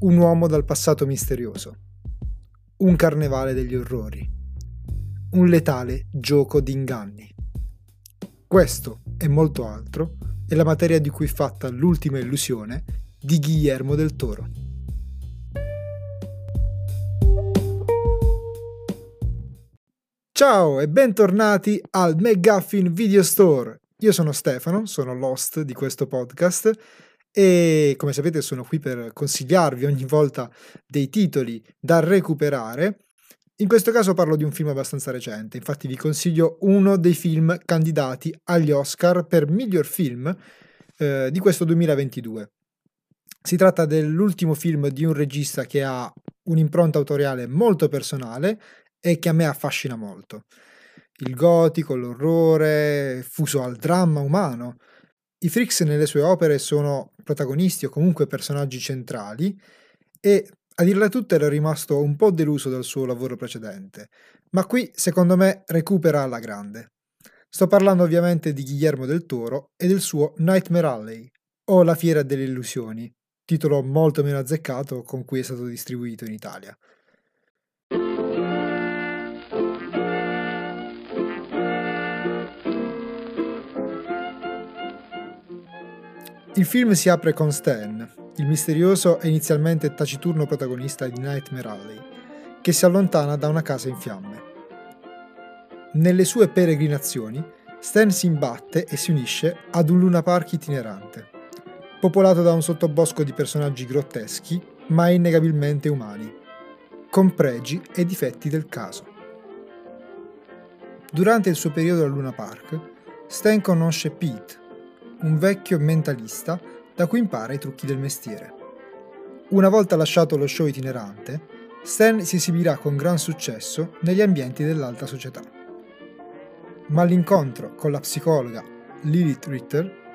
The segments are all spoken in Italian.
Un uomo dal passato misterioso. Un carnevale degli orrori. Un letale gioco di inganni. Questo e molto altro è la materia di cui è fatta l'ultima illusione di Guillermo del Toro. Ciao e bentornati al McGuffin Video Store. Io sono Stefano, sono l'host di questo podcast e come sapete sono qui per consigliarvi ogni volta dei titoli da recuperare. In questo caso parlo di un film abbastanza recente, infatti vi consiglio uno dei film candidati agli Oscar per miglior film eh, di questo 2022. Si tratta dell'ultimo film di un regista che ha un'impronta autoriale molto personale e che a me affascina molto. Il gotico, l'orrore, fuso al dramma umano, i Freaks nelle sue opere sono protagonisti o comunque personaggi centrali e a dirla tutta ero rimasto un po' deluso dal suo lavoro precedente, ma qui secondo me recupera alla grande. Sto parlando ovviamente di Guillermo del Toro e del suo Nightmare Alley, o La fiera delle illusioni, titolo molto meno azzeccato con cui è stato distribuito in Italia. Il film si apre con Stan, il misterioso e inizialmente taciturno protagonista di Nightmare Alley, che si allontana da una casa in fiamme. Nelle sue peregrinazioni, Stan si imbatte e si unisce ad un Luna Park itinerante, popolato da un sottobosco di personaggi grotteschi ma innegabilmente umani, con pregi e difetti del caso. Durante il suo periodo al Luna Park, Stan conosce Pete, un vecchio mentalista da cui impara i trucchi del mestiere. Una volta lasciato lo show itinerante, Stan si esibirà con gran successo negli ambienti dell'alta società. Ma l'incontro con la psicologa Lilith Ritter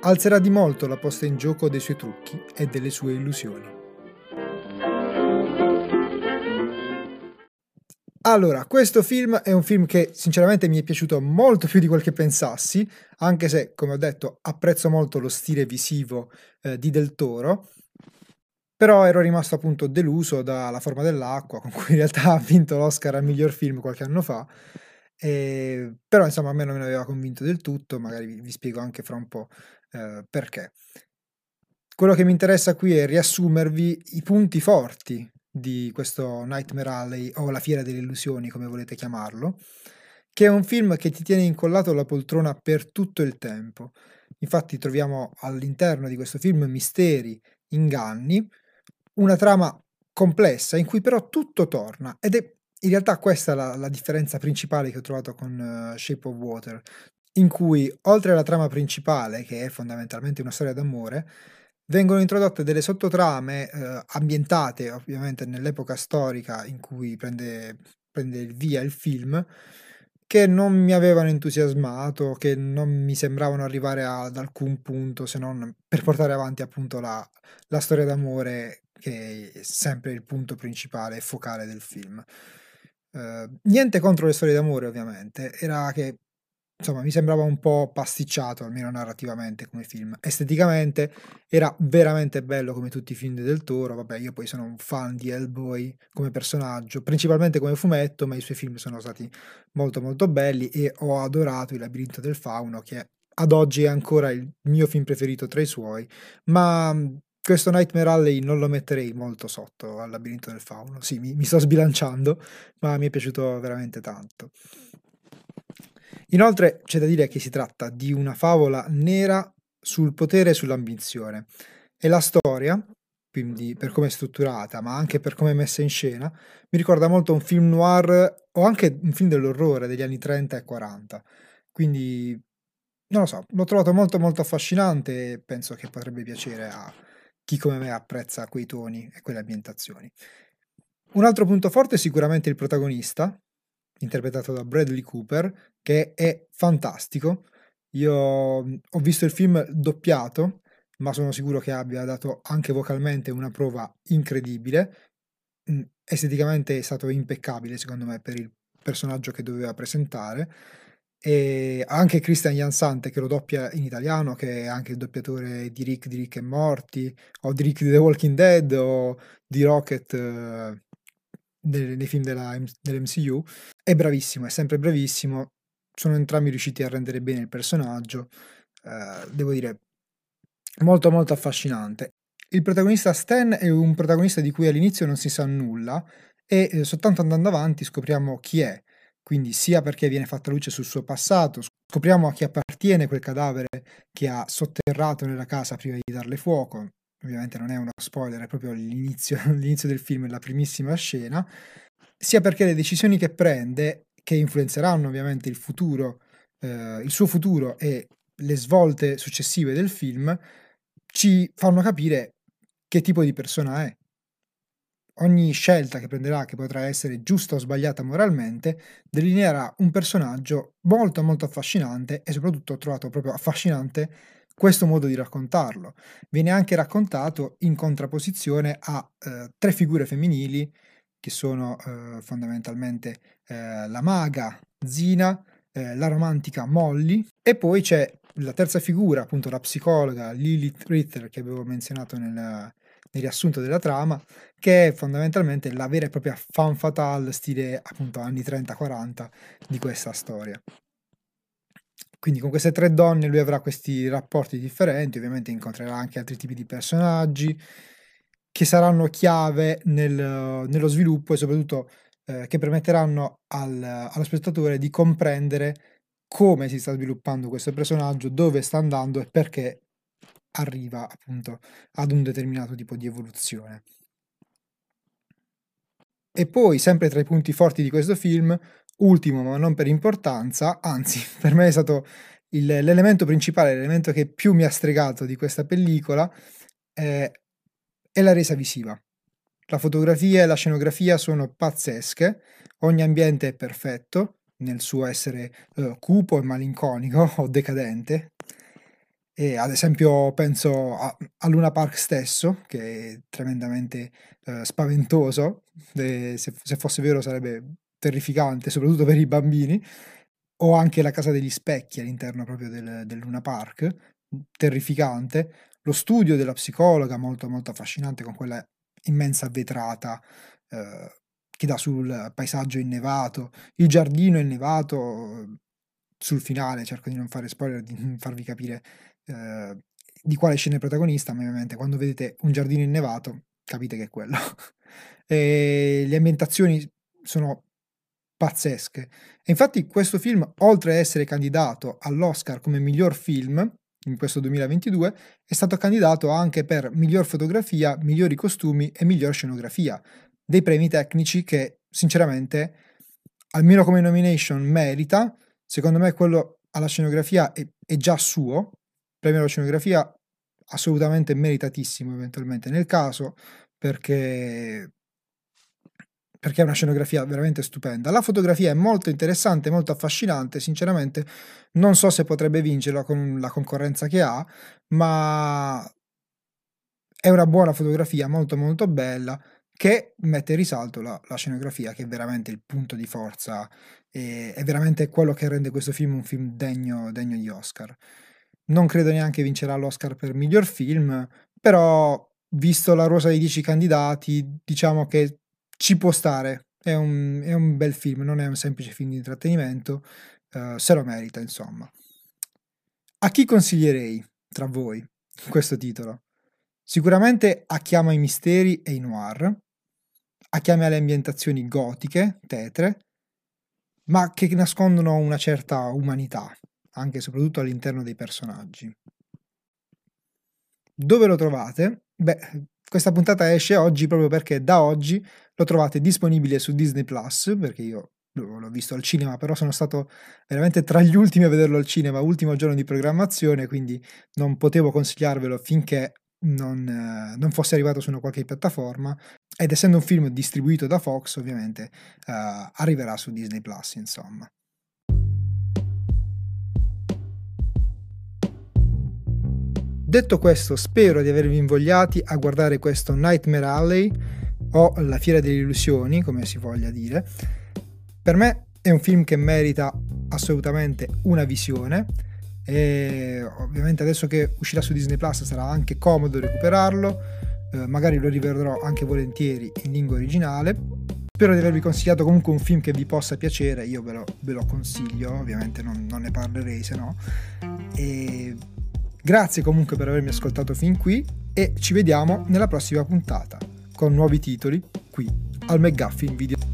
alzerà di molto la posta in gioco dei suoi trucchi e delle sue illusioni. Allora, questo film è un film che sinceramente mi è piaciuto molto più di quel che pensassi, anche se, come ho detto, apprezzo molto lo stile visivo eh, di Del Toro, però ero rimasto appunto deluso dalla forma dell'acqua, con cui in realtà ha vinto l'Oscar al miglior film qualche anno fa, e, però insomma a me non me ne aveva convinto del tutto, magari vi, spiego anche fra un po' eh, perché. Quello che mi interessa qui è riassumervi i punti forti di questo Nightmare Alley o La Fiera delle Illusioni, come volete chiamarlo, che è un film che ti tiene incollato alla poltrona per tutto il tempo. Infatti troviamo all'interno di questo film misteri, inganni, una trama complessa in cui però tutto torna ed è in realtà questa la, la differenza principale che ho trovato con uh, Shape of Water, in cui oltre alla trama principale, che è fondamentalmente una storia d'amore, vengono introdotte delle sottotrame eh, ambientate ovviamente nell'epoca storica in cui prende, prende il via il film, che non mi avevano entusiasmato, che non mi sembravano arrivare ad alcun punto se non per portare avanti appunto la, la storia d'amore che è sempre il punto principale e focale del film. Uh, niente contro le storie d'amore ovviamente, era che insomma mi sembrava un po' pasticciato almeno narrativamente come film. Esteticamente era veramente bello come tutti i film del Toro. Vabbè io poi sono un fan di Hellboy come personaggio principalmente come fumetto ma i suoi film sono stati molto molto belli e ho adorato Il labirinto del fauno che ad oggi è ancora il mio film preferito tra i suoi. Ma questo Nightmare Alley non lo metterei molto sotto al labirinto del fauno. Sì mi, mi sto sbilanciando ma mi è piaciuto veramente tanto Inoltre c'è da dire che si tratta di una favola nera sul potere e sull'ambizione e la storia, quindi per come è strutturata, ma anche per come è messa in scena, mi ricorda molto un film noir o anche un film dell'orrore degli anni 30 e 40. Quindi non lo so, l'ho trovato molto molto affascinante e penso che potrebbe piacere a chi come me apprezza quei toni e quelle ambientazioni. Un altro punto forte è sicuramente il protagonista, interpretato da Bradley Cooper, che è fantastico. Io mhmm, ho visto il film doppiato, ma sono sicuro che abbia dato anche vocalmente una prova incredibile. Mhmm, esteticamente è stato impeccabile, secondo me, per il personaggio che doveva presentare. e anche Christian Jansante che lo doppia in italiano, che è anche il doppiatore di Rick di Rick e Morty, o di Rick di The Walking Dead, o di Rocket nei, nei, film della, dell'MCU. È bravissimo, è sempre bravissimo. Sono entrambi riusciti a rendere bene il personaggio. Uh, devo dire, molto molto affascinante. Il protagonista Stan è un protagonista di cui all'inizio non si sa nulla e eh, soltanto andando avanti scopriamo chi è, quindi sia perché viene fatta luce sul suo passato, scopriamo a chi appartiene quel cadavere che ha sotterrato nella casa prima di darle fuoco, ovviamente non è uno spoiler, è proprio l'inizio, l'inizio del film, la primissima scena, sia perché le decisioni che prende, che influenzeranno ovviamente il futuro, eh, il suo futuro e le svolte successive del film, ci fanno capire che tipo di persona è. Ogni scelta che prenderà, che potrà essere giusta o sbagliata moralmente, delineerà un personaggio molto molto affascinante e soprattutto ho trovato proprio affascinante questo modo di raccontarlo. Viene anche raccontato in contrapposizione a eh, tre figure femminili che sono eh, fondamentalmente eh, la maga Zina, eh, la romantica Molly e poi c'è la terza figura, appunto la psicologa Lilith Ritter che avevo menzionato nel, nel riassunto della trama, che è fondamentalmente la vera e propria fan fatale stile appunto anni 30-40 di questa storia. Quindi con queste tre donne lui avrà questi rapporti differenti, ovviamente incontrerà anche altri tipi di personaggi che saranno chiave nel, nello sviluppo e soprattutto eh, che permetteranno al, allo spettatore di comprendere come si sta sviluppando questo personaggio, dove sta andando e perché arriva appunto ad un determinato tipo di evoluzione. E poi, sempre tra i punti forti di questo film, ultimo ma non per importanza, anzi per me è stato il, l'elemento principale, l'elemento che più mi ha stregato di questa pellicola, eh, è la resa visiva. La fotografia e la scenografia sono pazzesche, ogni ambiente è perfetto, nel suo essere uh, cupo e malinconico o decadente. E ad esempio penso a, a, Luna Park stesso, che è tremendamente uh, spaventoso, e se, se, fosse vero sarebbe terrificante, soprattutto per i bambini, o anche la Casa degli Specchi all'interno proprio del, del Luna Park, terrificante, lo studio della psicologa molto molto affascinante con quella immensa vetrata uh, che dà sul paesaggio innevato, il giardino innevato sul finale, cerco di non fare spoiler, di farvi capire eh, di quale scena è protagonista, ma ovviamente quando vedete un giardino innevato capite che è quello. le ambientazioni sono pazzesche. E infatti questo film, oltre ad essere candidato all'Oscar come miglior film in questo 2022, è stato candidato anche per miglior fotografia, migliori costumi e miglior scenografia, dei premi tecnici che sinceramente, almeno come nomination, merita. Secondo me quello alla scenografia è, è già suo, premio alla scenografia assolutamente meritatissimo eventualmente nel caso, perché perché è una scenografia veramente stupenda. La fotografia è molto interessante, molto affascinante, sinceramente non so se potrebbe vincerla con la concorrenza che ha, ma è una buona fotografia, molto molto bella che mette in risalto la, la, scenografia, che è veramente il punto di forza, e, è veramente quello che rende questo film un film degno, degno di Oscar. Non credo neanche vincerà l'Oscar per miglior film, però visto la rosa dei dieci candidati, diciamo che ci può stare. È un, è un bel film, non è un semplice film di intrattenimento, uh, se lo merita, insomma. A chi consiglierei tra voi questo titolo? Sicuramente a chi ama i misteri e i noir, a chiame alle ambientazioni gotiche, tetre, ma che nascondono una certa umanità, anche e soprattutto all'interno dei personaggi. Dove lo trovate? Beh, questa puntata esce oggi proprio perché da oggi lo trovate disponibile su Disney Plus, perché io l'ho visto al cinema, però sono stato veramente tra gli ultimi a vederlo al cinema, ultimo giorno di programmazione, quindi non potevo consigliarvelo finché non, eh, non, fosse arrivato su una qualche piattaforma ed essendo un film distribuito da Fox ovviamente eh, arriverà su Disney Plus insomma. Detto questo spero di avervi invogliati a guardare questo Nightmare Alley o La Fiera delle Illusioni come si voglia dire. Per me è un film che merita assolutamente una visione e ovviamente adesso che uscirà su Disney Plus sarà anche comodo recuperarlo, eh, magari lo rivedrò anche volentieri in lingua originale. Spero di avervi consigliato comunque un film che vi possa piacere, io ve lo, ve lo consiglio, ovviamente non, non ne parlerei se no. E grazie comunque per avermi ascoltato fin qui e ci vediamo nella prossima puntata con nuovi titoli qui al McGuffin Video.